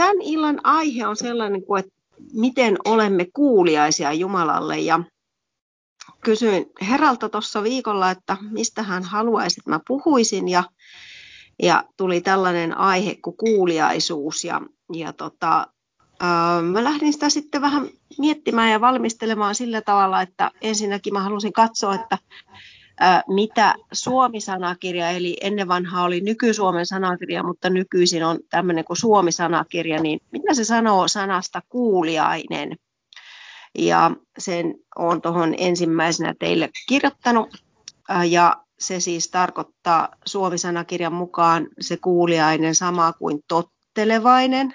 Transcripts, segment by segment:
tämän illan aihe on sellainen kuin, että miten olemme kuuliaisia Jumalalle. Ja kysyin Heralta tuossa viikolla, että mistä hän haluaisi, että mä puhuisin. Ja, ja tuli tällainen aihe kuin kuuliaisuus. Ja, ja tota, ää, mä lähdin sitä sitten vähän miettimään ja valmistelemaan sillä tavalla, että ensinnäkin mä halusin katsoa, että mitä Suomi-sanakirja, eli ennen vanhaa oli nyky-Suomen sanakirja, mutta nykyisin on tämmöinen kuin Suomi-sanakirja, niin mitä se sanoo sanasta kuuliainen? Ja sen olen tuohon ensimmäisenä teille kirjoittanut, ja se siis tarkoittaa Suomi-sanakirjan mukaan se kuuliainen sama kuin tottelevainen,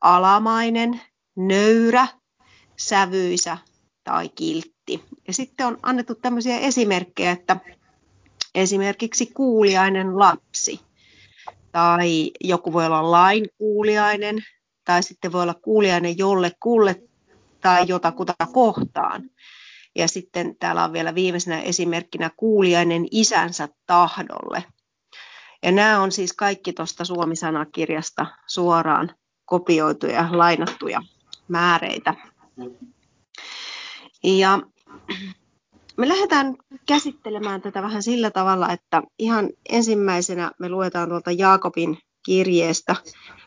alamainen, nöyrä, sävyisä tai kiltti. Ja sitten on annettu tämmöisiä esimerkkejä, että esimerkiksi kuuliainen lapsi tai joku voi olla lainkuuliainen tai sitten voi olla kuuliainen jollekulle tai jotakuta kohtaan. Ja sitten täällä on vielä viimeisenä esimerkkinä kuuliainen isänsä tahdolle. Ja nämä on siis kaikki tuosta Suomi-sanakirjasta suoraan kopioituja, lainattuja määreitä. Ja me lähdetään käsittelemään tätä vähän sillä tavalla, että ihan ensimmäisenä me luetaan tuolta Jaakobin kirjeestä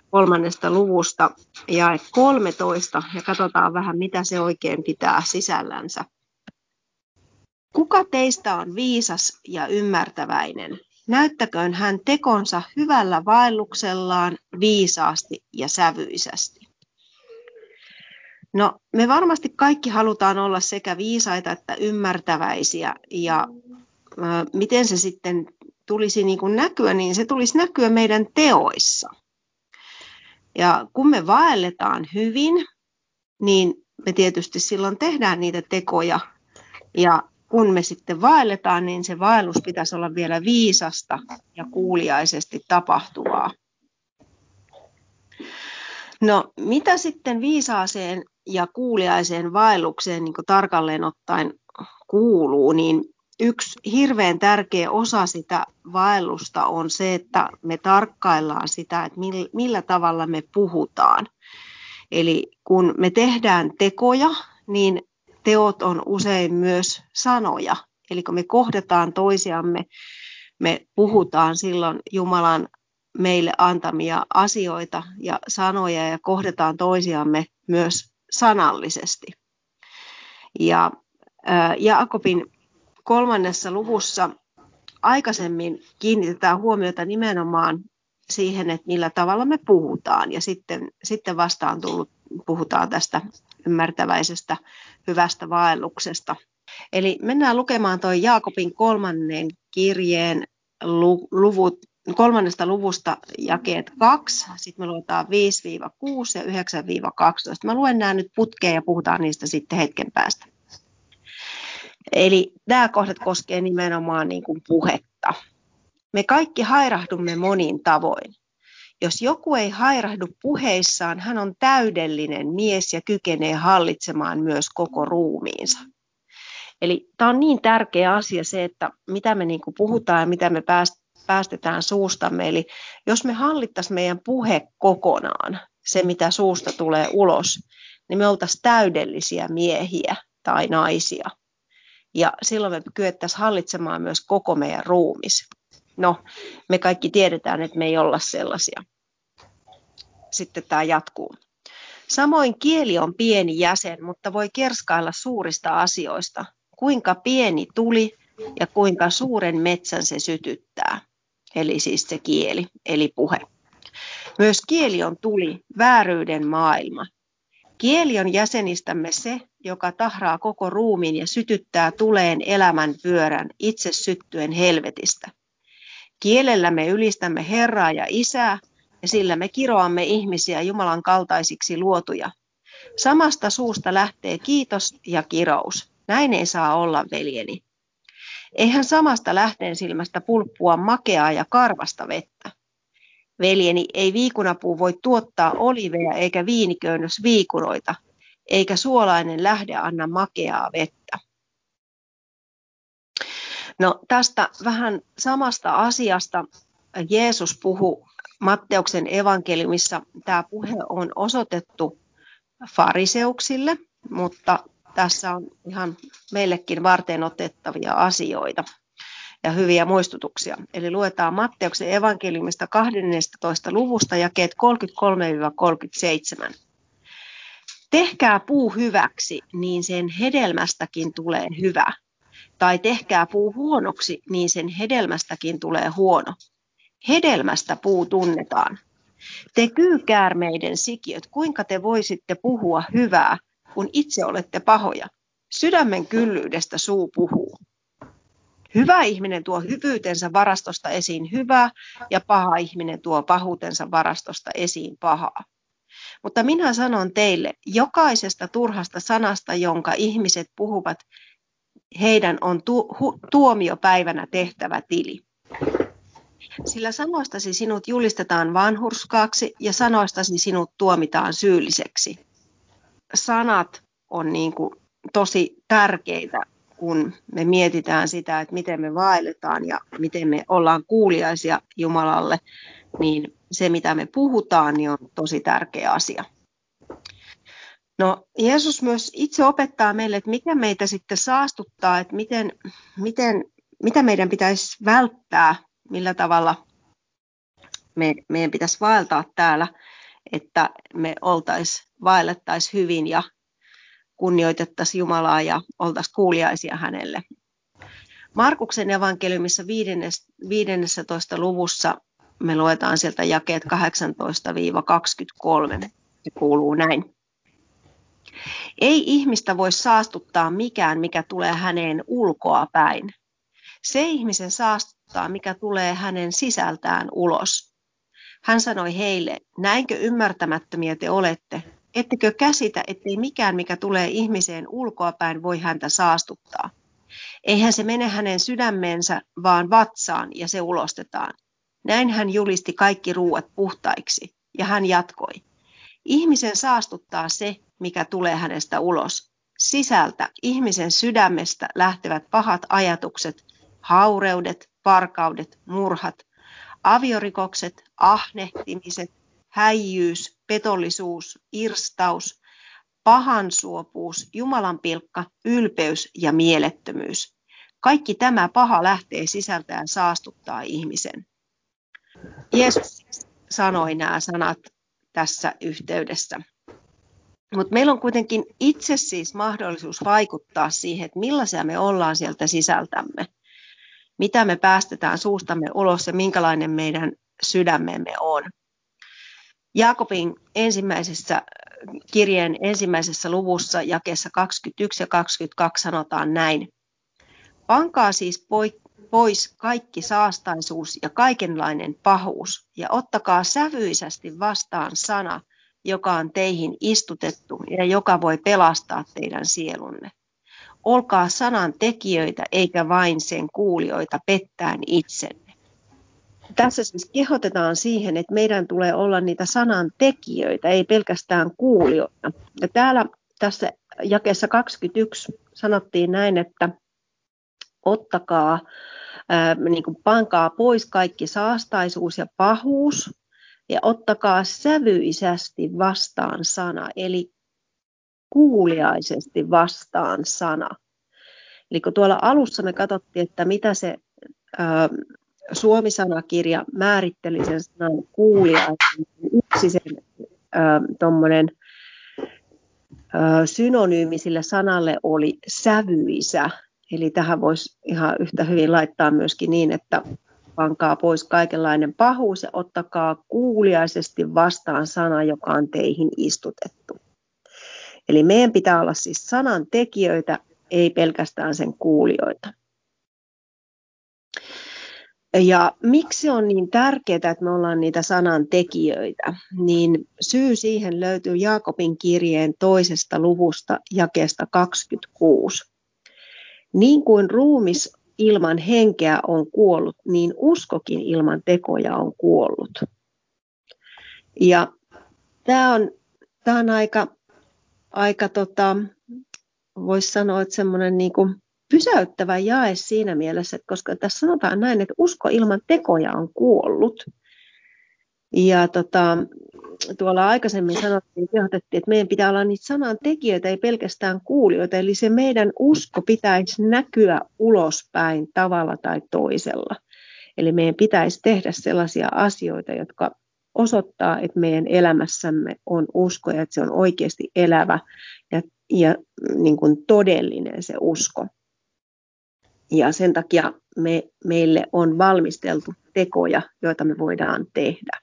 kolmannesta luvusta ja 13 ja katsotaan vähän, mitä se oikein pitää sisällänsä. Kuka teistä on viisas ja ymmärtäväinen? Näyttäköön hän tekonsa hyvällä vaelluksellaan viisaasti ja sävyisästi. No, me varmasti kaikki halutaan olla sekä viisaita että ymmärtäväisiä ja ä, miten se sitten tulisi niin kuin näkyä, niin se tulisi näkyä meidän teoissa. Ja kun me vaelletaan hyvin, niin me tietysti silloin tehdään niitä tekoja. Ja kun me sitten vaelletaan, niin se vaellus pitäisi olla vielä viisasta ja kuuliaisesti tapahtuvaa. No, mitä sitten viisaaseen ja kuuliaiseen vaellukseen niin tarkalleen ottaen kuuluu, niin yksi hirveän tärkeä osa sitä vaellusta on se, että me tarkkaillaan sitä, että millä tavalla me puhutaan. Eli kun me tehdään tekoja, niin teot on usein myös sanoja. Eli kun me kohdataan toisiamme, me puhutaan silloin Jumalan meille antamia asioita ja sanoja ja kohdataan toisiamme myös sanallisesti. Ja Jaakobin kolmannessa luvussa aikaisemmin kiinnitetään huomiota nimenomaan siihen, että millä tavalla me puhutaan. Ja sitten, sitten vastaan tullut, puhutaan tästä ymmärtäväisestä hyvästä vaelluksesta. Eli mennään lukemaan tuo Jaakobin kolmannen kirjeen luvut kolmannesta luvusta jakeet 2, sitten me luetaan 5-6 ja 9-12. Mä luen nämä nyt putkeen ja puhutaan niistä sitten hetken päästä. Eli nämä kohdat koskee nimenomaan niin kuin puhetta. Me kaikki hairahdumme monin tavoin. Jos joku ei hairahdu puheissaan, hän on täydellinen mies ja kykenee hallitsemaan myös koko ruumiinsa. Eli tämä on niin tärkeä asia se, että mitä me niin kuin puhutaan ja mitä me pääst, päästetään suustamme. Eli jos me hallittaisiin meidän puhe kokonaan, se mitä suusta tulee ulos, niin me oltaisiin täydellisiä miehiä tai naisia. Ja silloin me kyettäisiin hallitsemaan myös koko meidän ruumis. No, me kaikki tiedetään, että me ei olla sellaisia. Sitten tämä jatkuu. Samoin kieli on pieni jäsen, mutta voi kerskailla suurista asioista. Kuinka pieni tuli ja kuinka suuren metsän se sytyttää eli siis se kieli, eli puhe. Myös kieli on tuli, vääryyden maailma. Kieli on jäsenistämme se, joka tahraa koko ruumiin ja sytyttää tuleen elämän pyörän itse syttyen helvetistä. Kielellä me ylistämme Herraa ja Isää, ja sillä me kiroamme ihmisiä Jumalan kaltaisiksi luotuja. Samasta suusta lähtee kiitos ja kirous. Näin ei saa olla, veljeni. Eihän samasta lähteen silmästä pulppua makeaa ja karvasta vettä. Veljeni, ei viikunapuu voi tuottaa oliveja eikä viiniköynnös viikuroita, eikä suolainen lähde anna makeaa vettä. No tästä vähän samasta asiasta Jeesus puhuu Matteuksen evankeliumissa tämä puhe on osoitettu fariseuksille, mutta tässä on ihan meillekin varten otettavia asioita ja hyviä muistutuksia. Eli luetaan Matteuksen evankeliumista 12. luvusta jakeet 33-37. Tehkää puu hyväksi, niin sen hedelmästäkin tulee hyvä. Tai tehkää puu huonoksi, niin sen hedelmästäkin tulee huono. Hedelmästä puu tunnetaan. Te kyykäärmeiden sikiöt, kuinka te voisitte puhua hyvää, kun itse olette pahoja? Sydämen kyllyydestä suu puhuu. Hyvä ihminen tuo hyvyytensä varastosta esiin hyvää ja paha ihminen tuo pahuutensa varastosta esiin pahaa. Mutta minä sanon teille, jokaisesta turhasta sanasta, jonka ihmiset puhuvat, heidän on tu- hu- tuomiopäivänä tehtävä tili. Sillä sanoistasi sinut julistetaan vanhurskaaksi ja sanoistasi sinut tuomitaan syylliseksi. Sanat on niin kuin tosi tärkeitä, kun me mietitään sitä, että miten me vaelletaan ja miten me ollaan kuuliaisia Jumalalle, niin se mitä me puhutaan niin on tosi tärkeä asia. No, Jeesus myös itse opettaa meille, että mikä meitä sitten saastuttaa, että miten, miten, mitä meidän pitäisi välttää millä tavalla me, meidän pitäisi vaeltaa täällä, että me oltaisiin, vaellettaisiin hyvin ja kunnioitettaisiin Jumalaa ja oltaisiin kuuliaisia hänelle. Markuksen evankeliumissa 15. luvussa me luetaan sieltä jakeet 18-23. Se kuuluu näin. Ei ihmistä voi saastuttaa mikään, mikä tulee häneen ulkoa päin. Se ihmisen saastuttaa, mikä tulee hänen sisältään ulos. Hän sanoi heille, näinkö ymmärtämättömiä te olette? Ettekö käsitä, ettei mikään, mikä tulee ihmiseen ulkoapäin, voi häntä saastuttaa? Eihän se mene hänen sydämensä, vaan vatsaan ja se ulostetaan. Näin hän julisti kaikki ruuat puhtaiksi, ja hän jatkoi. Ihmisen saastuttaa se, mikä tulee hänestä ulos. Sisältä, ihmisen sydämestä lähtevät pahat ajatukset, haureudet, varkaudet, murhat, aviorikokset, ahnehtimiset, häijyys, petollisuus, irstaus, pahansuopuus, Jumalan pilkka, ylpeys ja mielettömyys. Kaikki tämä paha lähtee sisältään saastuttaa ihmisen. Jeesus sanoi nämä sanat tässä yhteydessä. Mutta meillä on kuitenkin itse siis mahdollisuus vaikuttaa siihen, että millaisia me ollaan sieltä sisältämme mitä me päästetään suustamme ulos ja minkälainen meidän sydämemme on. Jaakobin ensimmäisessä kirjeen ensimmäisessä luvussa jakeessa 21 ja 22 sanotaan näin. Pankaa siis pois kaikki saastaisuus ja kaikenlainen pahuus ja ottakaa sävyisesti vastaan sana, joka on teihin istutettu ja joka voi pelastaa teidän sielunne. Olkaa sanan tekijöitä eikä vain sen kuulijoita pettäen itsenne. Tässä siis kehotetaan siihen, että meidän tulee olla niitä sanan tekijöitä, ei pelkästään kuulijoita. Ja täällä tässä jakeessa 21 sanottiin näin, että ottakaa, ää, niin kuin pankaa pois kaikki saastaisuus ja pahuus ja ottakaa sävyisesti vastaan sana. Eli kuuliaisesti vastaan sana. Eli kun tuolla alussa me katsottiin, että mitä se ä, Suomi-sanakirja määritteli sen sanan kuuliaisen, yksi sen tuommoinen synonyymi sille sanalle oli sävyisä. Eli tähän voisi ihan yhtä hyvin laittaa myöskin niin, että pankaa pois kaikenlainen pahuus ja ottakaa kuuliaisesti vastaan sana, joka on teihin istutettu. Eli meidän pitää olla siis sanan tekijöitä, ei pelkästään sen kuulijoita. Ja miksi on niin tärkeää, että me ollaan niitä sanan tekijöitä, niin syy siihen löytyy Jaakobin kirjeen toisesta luvusta jakeesta 26. Niin kuin ruumis ilman henkeä on kuollut, niin uskokin ilman tekoja on kuollut. Ja tämä on, tämä on aika aika tota, voisi sanoa, että semmoinen niin kuin pysäyttävä jae siinä mielessä, että koska tässä sanotaan näin, että usko ilman tekoja on kuollut. Ja tota, tuolla aikaisemmin sanottiin, kehotettiin, että meidän pitää olla niitä sanan tekijöitä, ei pelkästään kuulijoita. Eli se meidän usko pitäisi näkyä ulospäin tavalla tai toisella. Eli meidän pitäisi tehdä sellaisia asioita, jotka osoittaa, että meidän elämässämme on usko ja että se on oikeasti elävä ja, ja niin kuin todellinen se usko. Ja sen takia me, meille on valmisteltu tekoja, joita me voidaan tehdä.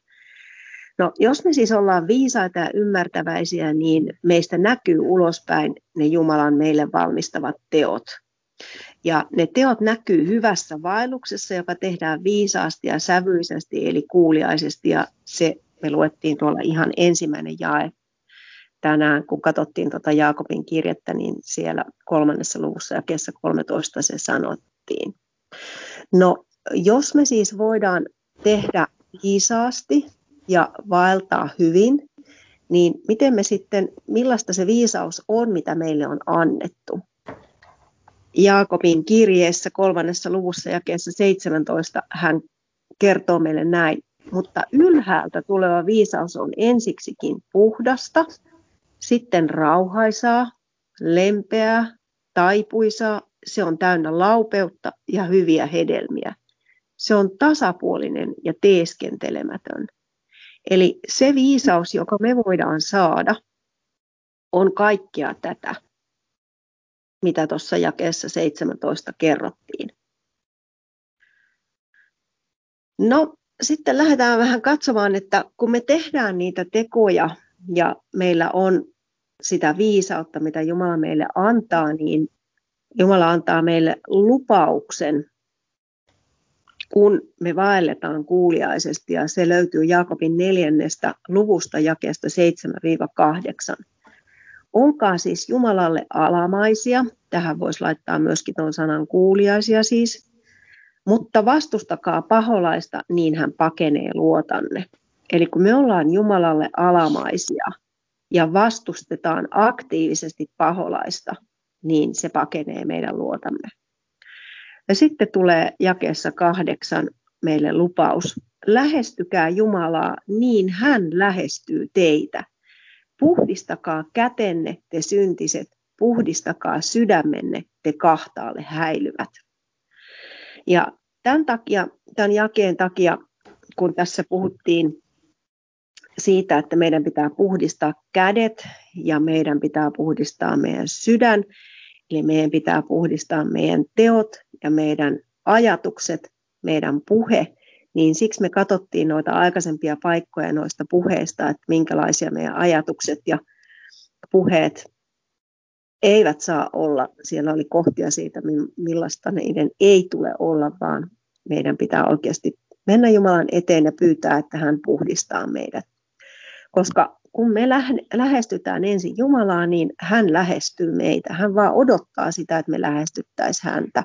No, jos me siis ollaan viisaita ja ymmärtäväisiä, niin meistä näkyy ulospäin ne Jumalan meille valmistavat teot. Ja ne teot näkyy hyvässä vaelluksessa, joka tehdään viisaasti ja sävyisesti, eli kuuliaisesti, ja se me luettiin tuolla ihan ensimmäinen jae tänään, kun katsottiin tuota Jaakobin kirjettä, niin siellä kolmannessa luvussa ja kesä 13 se sanottiin. No, jos me siis voidaan tehdä viisaasti ja vaeltaa hyvin, niin miten me sitten, millaista se viisaus on, mitä meille on annettu? Jaakobin kirjeessä kolmannessa luvussa jakeessa 17 hän kertoo meille näin. Mutta ylhäältä tuleva viisaus on ensiksikin puhdasta, sitten rauhaisaa, lempeää, taipuisaa, se on täynnä laupeutta ja hyviä hedelmiä. Se on tasapuolinen ja teeskentelemätön. Eli se viisaus, joka me voidaan saada, on kaikkea tätä, mitä tuossa jakeessa 17 kerrottiin. No, sitten lähdetään vähän katsomaan, että kun me tehdään niitä tekoja ja meillä on sitä viisautta, mitä Jumala meille antaa, niin Jumala antaa meille lupauksen, kun me vaelletaan kuuliaisesti, ja se löytyy Jaakobin neljännestä luvusta jakeesta 7-8. Olkaa siis Jumalalle alamaisia, tähän voisi laittaa myöskin tuon sanan kuuliaisia siis, mutta vastustakaa paholaista, niin hän pakenee luotanne. Eli kun me ollaan Jumalalle alamaisia ja vastustetaan aktiivisesti paholaista, niin se pakenee meidän luotamme. Ja sitten tulee jakeessa kahdeksan meille lupaus. Lähestykää Jumalaa, niin hän lähestyy teitä. Puhdistakaa kätenne, te syntiset, puhdistakaa sydämenne, te kahtaalle häilyvät. Ja tämän takia, tämän jakeen takia, kun tässä puhuttiin siitä, että meidän pitää puhdistaa kädet ja meidän pitää puhdistaa meidän sydän, eli meidän pitää puhdistaa meidän teot ja meidän ajatukset, meidän puhe, niin siksi me katsottiin noita aikaisempia paikkoja noista puheista, että minkälaisia meidän ajatukset ja puheet eivät saa olla. Siellä oli kohtia siitä, millaista niiden ei tule olla, vaan meidän pitää oikeasti mennä Jumalan eteen ja pyytää, että hän puhdistaa meidät. Koska kun me lähestytään ensin Jumalaa, niin hän lähestyy meitä. Hän vaan odottaa sitä, että me lähestyttäisiin häntä.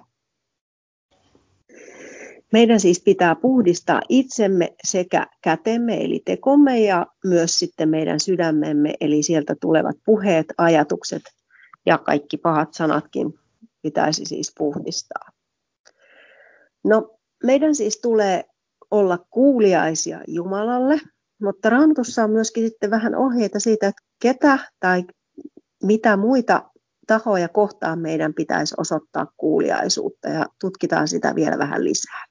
Meidän siis pitää puhdistaa itsemme sekä kätemme eli tekomme ja myös sitten meidän sydämemme eli sieltä tulevat puheet, ajatukset ja kaikki pahat sanatkin pitäisi siis puhdistaa. No, meidän siis tulee olla kuuliaisia Jumalalle, mutta Raamatussa on myöskin sitten vähän ohjeita siitä, että ketä tai mitä muita tahoja kohtaan meidän pitäisi osoittaa kuuliaisuutta ja tutkitaan sitä vielä vähän lisää.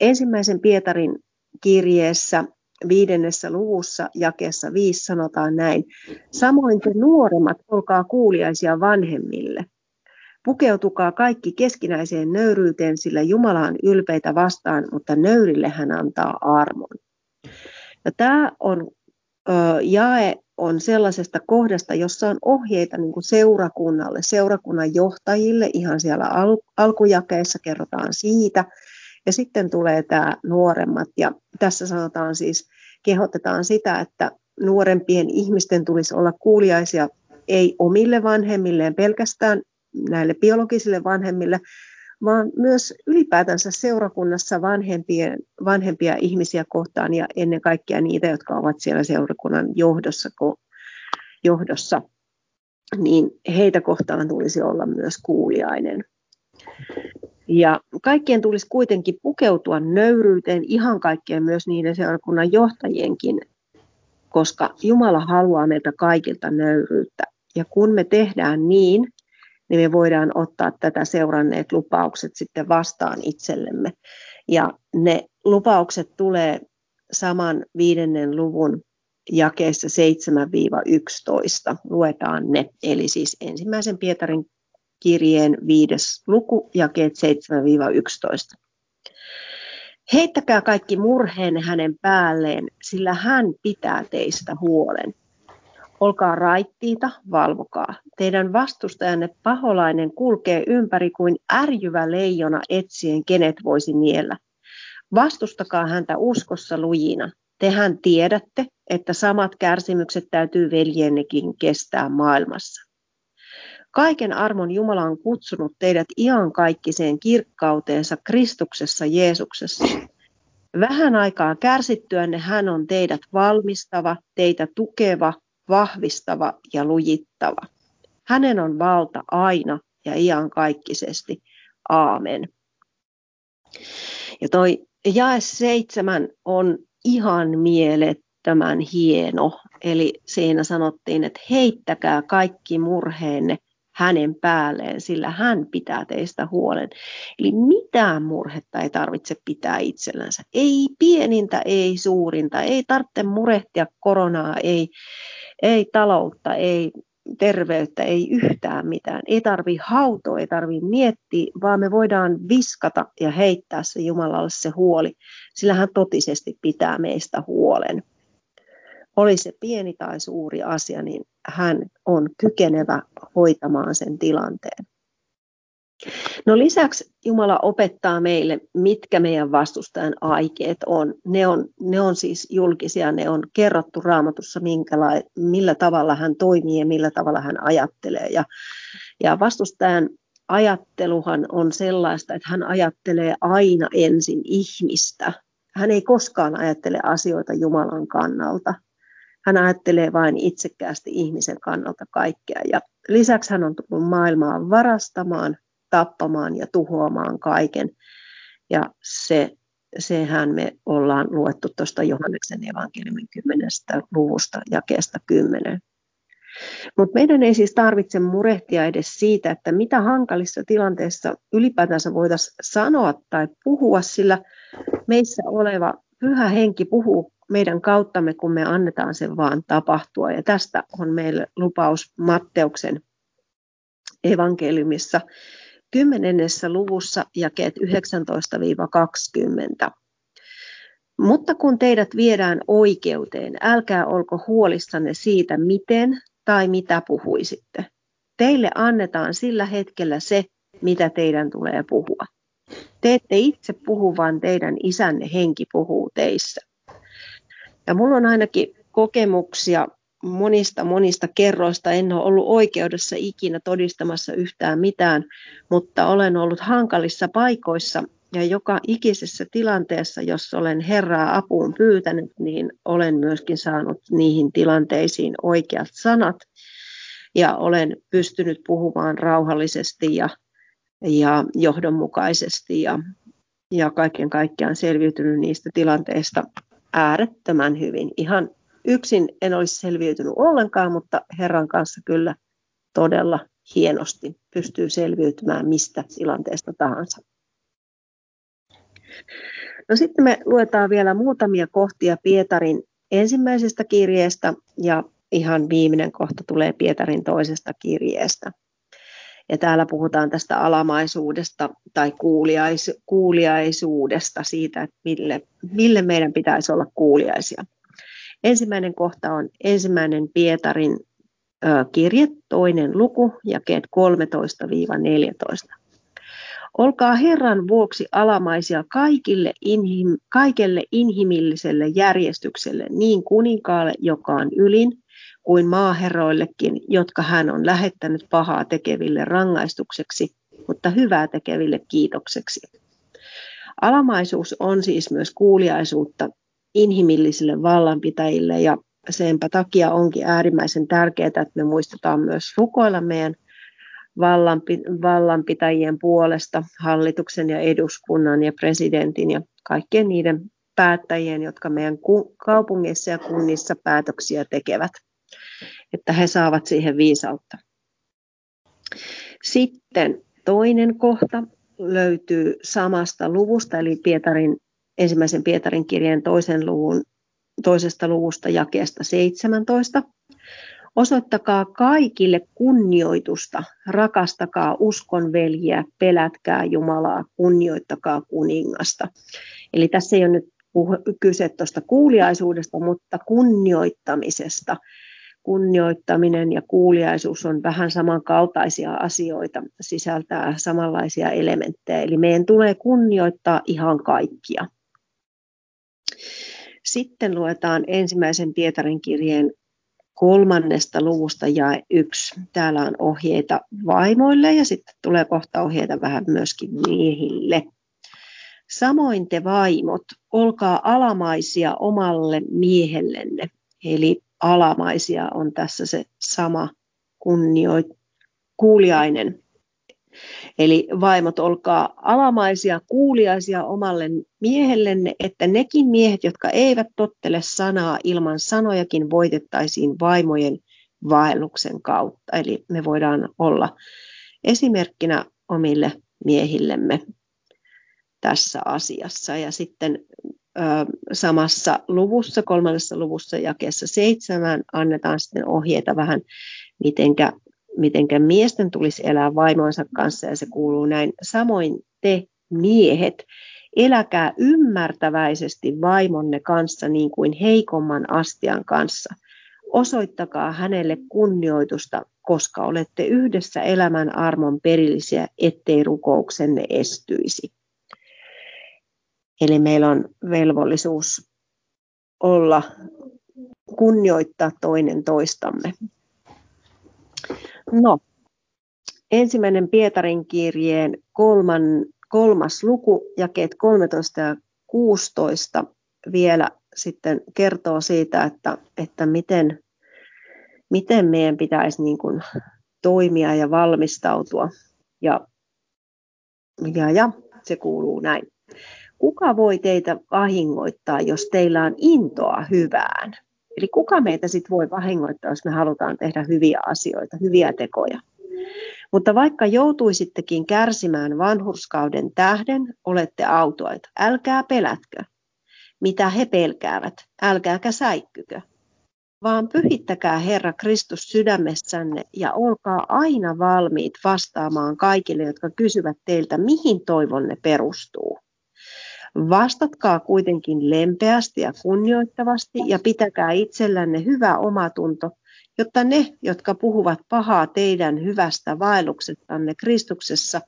Ensimmäisen Pietarin kirjeessä viidennessä luvussa jakeessa viisi sanotaan näin. Samoin te nuoremmat, olkaa kuuliaisia vanhemmille. Pukeutukaa kaikki keskinäiseen nöyryyteen, sillä Jumala on ylpeitä vastaan, mutta nöyrille hän antaa armon. Ja tämä on ö, jae on sellaisesta kohdasta, jossa on ohjeita niin kuin seurakunnalle, seurakunnan johtajille, ihan siellä al- alkujakeessa kerrotaan siitä, ja sitten tulee tämä nuoremmat, ja tässä sanotaan siis, kehotetaan sitä, että nuorempien ihmisten tulisi olla kuuliaisia ei omille vanhemmilleen pelkästään näille biologisille vanhemmille, vaan myös ylipäätänsä seurakunnassa vanhempien, vanhempia ihmisiä kohtaan ja ennen kaikkea niitä, jotka ovat siellä seurakunnan johdossa, johdossa niin heitä kohtaan tulisi olla myös kuuliainen. Ja kaikkien tulisi kuitenkin pukeutua nöyryyteen, ihan kaikkien myös niiden seurakunnan johtajienkin, koska Jumala haluaa meiltä kaikilta nöyryyttä. Ja kun me tehdään niin, niin me voidaan ottaa tätä seuranneet lupaukset sitten vastaan itsellemme. Ja ne lupaukset tulee saman viidennen luvun jakeessa 7-11. Luetaan ne, eli siis ensimmäisen Pietarin kirjeen viides luku, jakeet 7-11. Heittäkää kaikki murheen hänen päälleen, sillä hän pitää teistä huolen. Olkaa raittiita, valvokaa. Teidän vastustajanne paholainen kulkee ympäri kuin ärjyvä leijona etsien, kenet voisi niellä. Vastustakaa häntä uskossa lujina. Tehän tiedätte, että samat kärsimykset täytyy veljennekin kestää maailmassa. Kaiken armon Jumala on kutsunut teidät iankaikkiseen kirkkauteensa Kristuksessa Jeesuksessa. Vähän aikaa kärsittyänne hän on teidät valmistava, teitä tukeva, vahvistava ja lujittava. Hänen on valta aina ja iankaikkisesti. Aamen. Ja toi jae seitsemän on ihan mielettömän hieno. Eli siinä sanottiin, että heittäkää kaikki murheenne hänen päälleen, sillä hän pitää teistä huolen. Eli mitään murhetta ei tarvitse pitää itsellänsä. Ei pienintä, ei suurinta, ei tarvitse murehtia koronaa, ei, ei taloutta, ei terveyttä, ei yhtään mitään. Ei tarvi hautoa, ei tarvi miettiä, vaan me voidaan viskata ja heittää se Jumalalle se huoli, sillä hän totisesti pitää meistä huolen oli se pieni tai suuri asia, niin hän on kykenevä hoitamaan sen tilanteen. No lisäksi Jumala opettaa meille, mitkä meidän vastustajan aikeet on. Ne on, ne on siis julkisia, ne on kerrottu raamatussa, minkäla- millä tavalla hän toimii ja millä tavalla hän ajattelee. Ja, ja vastustajan ajatteluhan on sellaista, että hän ajattelee aina ensin ihmistä. Hän ei koskaan ajattele asioita Jumalan kannalta. Hän ajattelee vain itsekkäästi ihmisen kannalta kaikkea. Ja lisäksi hän on tullut maailmaan varastamaan, tappamaan ja tuhoamaan kaiken. Ja se, sehän me ollaan luettu tuosta Johanneksen evankeliumin 10. luvusta jakeesta 10. Mutta meidän ei siis tarvitse murehtia edes siitä, että mitä hankalissa tilanteissa ylipäätänsä voitaisiin sanoa tai puhua, sillä meissä oleva pyhä henki puhuu meidän kauttamme, kun me annetaan sen vaan tapahtua. Ja tästä on meille lupaus Matteuksen evankeliumissa 10. luvussa jakeet 19-20. Mutta kun teidät viedään oikeuteen, älkää olko huolissanne siitä, miten tai mitä puhuisitte. Teille annetaan sillä hetkellä se, mitä teidän tulee puhua. Te ette itse puhu, vaan teidän isänne henki puhuu teissä. Ja mulla on ainakin kokemuksia monista monista kerroista. En ole ollut oikeudessa ikinä todistamassa yhtään mitään, mutta olen ollut hankalissa paikoissa. Ja joka ikisessä tilanteessa, jos olen Herraa apuun pyytänyt, niin olen myöskin saanut niihin tilanteisiin oikeat sanat. Ja olen pystynyt puhumaan rauhallisesti ja, ja johdonmukaisesti ja, ja kaiken kaikkiaan selviytynyt niistä tilanteista äärettömän hyvin. Ihan yksin en olisi selviytynyt ollenkaan, mutta Herran kanssa kyllä todella hienosti pystyy selviytymään mistä tilanteesta tahansa. No sitten me luetaan vielä muutamia kohtia Pietarin ensimmäisestä kirjeestä ja ihan viimeinen kohta tulee Pietarin toisesta kirjeestä. Ja täällä puhutaan tästä alamaisuudesta tai kuuliais, kuuliaisuudesta, siitä, että mille, mille meidän pitäisi olla kuuliaisia. Ensimmäinen kohta on ensimmäinen Pietarin ö, kirje, toinen luku, jakeet 13-14. Olkaa Herran vuoksi alamaisia kaikille inhim, kaikelle inhimilliselle järjestykselle, niin kuninkaalle, joka on ylin, kuin maaherroillekin, jotka hän on lähettänyt pahaa tekeville rangaistukseksi, mutta hyvää tekeville kiitokseksi. Alamaisuus on siis myös kuuliaisuutta inhimillisille vallanpitäjille ja senpä takia onkin äärimmäisen tärkeää, että me muistetaan myös rukoilla meidän vallanpitäjien puolesta, hallituksen ja eduskunnan ja presidentin ja kaikkien niiden päättäjien, jotka meidän kaupungeissa ja kunnissa päätöksiä tekevät, että he saavat siihen viisautta. Sitten toinen kohta löytyy samasta luvusta, eli Pietarin, ensimmäisen Pietarin kirjeen toisen luvun, toisesta luvusta jakeesta 17. Osoittakaa kaikille kunnioitusta, rakastakaa uskonveljiä, pelätkää Jumalaa, kunnioittakaa kuningasta. Eli tässä ei ole nyt kyse tuosta kuuliaisuudesta, mutta kunnioittamisesta. Kunnioittaminen ja kuuliaisuus on vähän samankaltaisia asioita, sisältää samanlaisia elementtejä. Eli meidän tulee kunnioittaa ihan kaikkia. Sitten luetaan ensimmäisen Pietarin kirjeen kolmannesta luvusta ja yksi. Täällä on ohjeita vaimoille ja sitten tulee kohta ohjeita vähän myöskin miehille. Samoin te vaimot, olkaa alamaisia omalle miehellenne. Eli alamaisia on tässä se sama kunnioit, kuuliainen Eli vaimot, olkaa alamaisia, kuuliaisia omalle miehellenne, että nekin miehet, jotka eivät tottele sanaa ilman sanojakin, voitettaisiin vaimojen vaelluksen kautta. Eli me voidaan olla esimerkkinä omille miehillemme tässä asiassa. Ja sitten samassa luvussa, kolmannessa luvussa jakeessa seitsemän, annetaan sitten ohjeita vähän, mitenkä miten miesten tulisi elää vaimonsa kanssa ja se kuuluu näin. Samoin te miehet, eläkää ymmärtäväisesti vaimonne kanssa niin kuin heikomman astian kanssa. Osoittakaa hänelle kunnioitusta, koska olette yhdessä elämän armon perillisiä, ettei rukouksenne estyisi. Eli meillä on velvollisuus olla kunnioittaa toinen toistamme. No, ensimmäinen Pietarin kirjeen kolman, kolmas luku, jakeet 13 ja 16 vielä sitten kertoo siitä, että, että miten, miten meidän pitäisi niin kuin toimia ja valmistautua. Ja, ja, ja se kuuluu näin. Kuka voi teitä vahingoittaa, jos teillä on intoa hyvään? Eli kuka meitä sitten voi vahingoittaa, jos me halutaan tehdä hyviä asioita, hyviä tekoja. Mutta vaikka joutuisittekin kärsimään vanhurskauden tähden, olette autoita. Älkää pelätkö, mitä he pelkäävät, älkääkä säikkykö, vaan pyhittäkää Herra Kristus sydämessänne ja olkaa aina valmiit vastaamaan kaikille, jotka kysyvät teiltä, mihin toivonne perustuu. Vastatkaa kuitenkin lempeästi ja kunnioittavasti ja pitäkää itsellänne hyvä omatunto, jotta ne, jotka puhuvat pahaa teidän hyvästä vaelluksettanne Kristuksessa,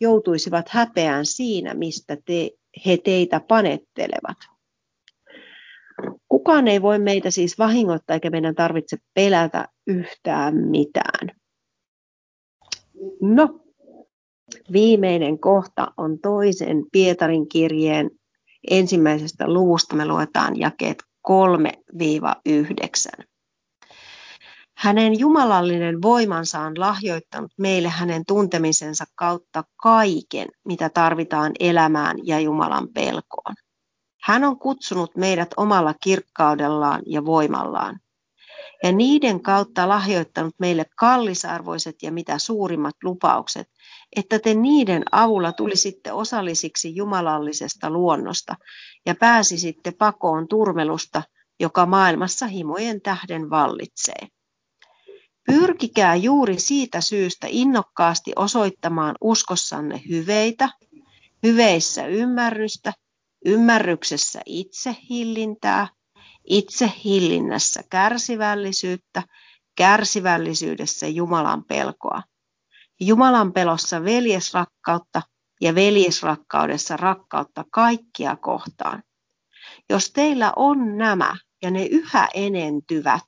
joutuisivat häpeään siinä, mistä te, he teitä panettelevat. Kukaan ei voi meitä siis vahingoittaa eikä meidän tarvitse pelätä yhtään mitään. No, Viimeinen kohta on toisen Pietarin kirjeen ensimmäisestä luvusta. Me luetaan jakeet 3-9. Hänen jumalallinen voimansa on lahjoittanut meille hänen tuntemisensa kautta kaiken, mitä tarvitaan elämään ja Jumalan pelkoon. Hän on kutsunut meidät omalla kirkkaudellaan ja voimallaan ja niiden kautta lahjoittanut meille kallisarvoiset ja mitä suurimmat lupaukset, että te niiden avulla tulisitte osallisiksi jumalallisesta luonnosta ja pääsisitte pakoon turmelusta, joka maailmassa himojen tähden vallitsee. Pyrkikää juuri siitä syystä innokkaasti osoittamaan uskossanne hyveitä, hyveissä ymmärrystä, ymmärryksessä itsehillintää, itsehillinnässä kärsivällisyyttä, kärsivällisyydessä Jumalan pelkoa Jumalan pelossa veljesrakkautta ja veljesrakkaudessa rakkautta kaikkia kohtaan. Jos teillä on nämä ja ne yhä enentyvät,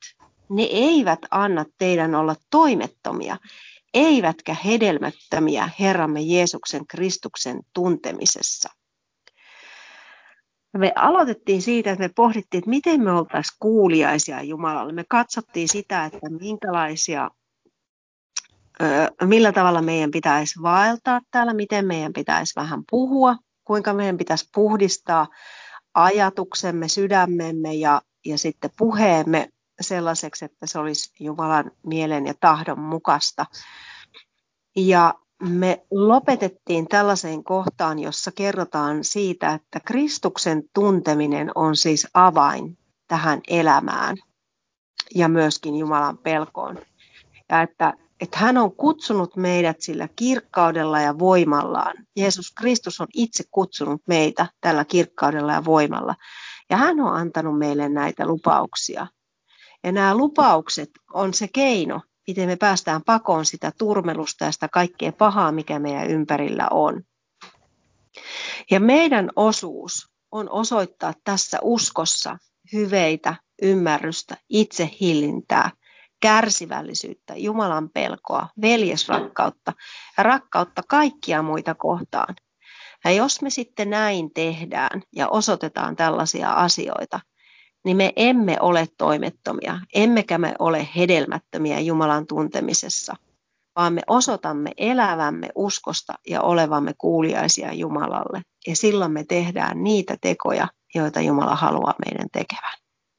ne eivät anna teidän olla toimettomia, eivätkä hedelmättömiä Herramme Jeesuksen Kristuksen tuntemisessa. Me aloitettiin siitä, että me pohdittiin, että miten me oltaisiin kuuliaisia Jumalalle. Me katsottiin sitä, että minkälaisia millä tavalla meidän pitäisi vaeltaa täällä, miten meidän pitäisi vähän puhua, kuinka meidän pitäisi puhdistaa ajatuksemme, sydämemme ja, ja sitten puheemme sellaiseksi, että se olisi Jumalan mielen ja tahdon mukaista. Ja me lopetettiin tällaiseen kohtaan, jossa kerrotaan siitä, että Kristuksen tunteminen on siis avain tähän elämään ja myöskin Jumalan pelkoon. Ja että, että hän on kutsunut meidät sillä kirkkaudella ja voimallaan. Jeesus Kristus on itse kutsunut meitä tällä kirkkaudella ja voimalla. Ja hän on antanut meille näitä lupauksia. Ja nämä lupaukset on se keino, miten me päästään pakoon sitä turmelusta ja sitä kaikkea pahaa, mikä meidän ympärillä on. Ja meidän osuus on osoittaa tässä uskossa hyveitä, ymmärrystä, itsehillintää, kärsivällisyyttä, Jumalan pelkoa, veljesrakkautta ja rakkautta kaikkia muita kohtaan. Ja jos me sitten näin tehdään ja osoitetaan tällaisia asioita, niin me emme ole toimettomia, emmekä me ole hedelmättömiä Jumalan tuntemisessa, vaan me osoitamme elävämme uskosta ja olevamme kuuliaisia Jumalalle. Ja silloin me tehdään niitä tekoja, joita Jumala haluaa meidän tekevän.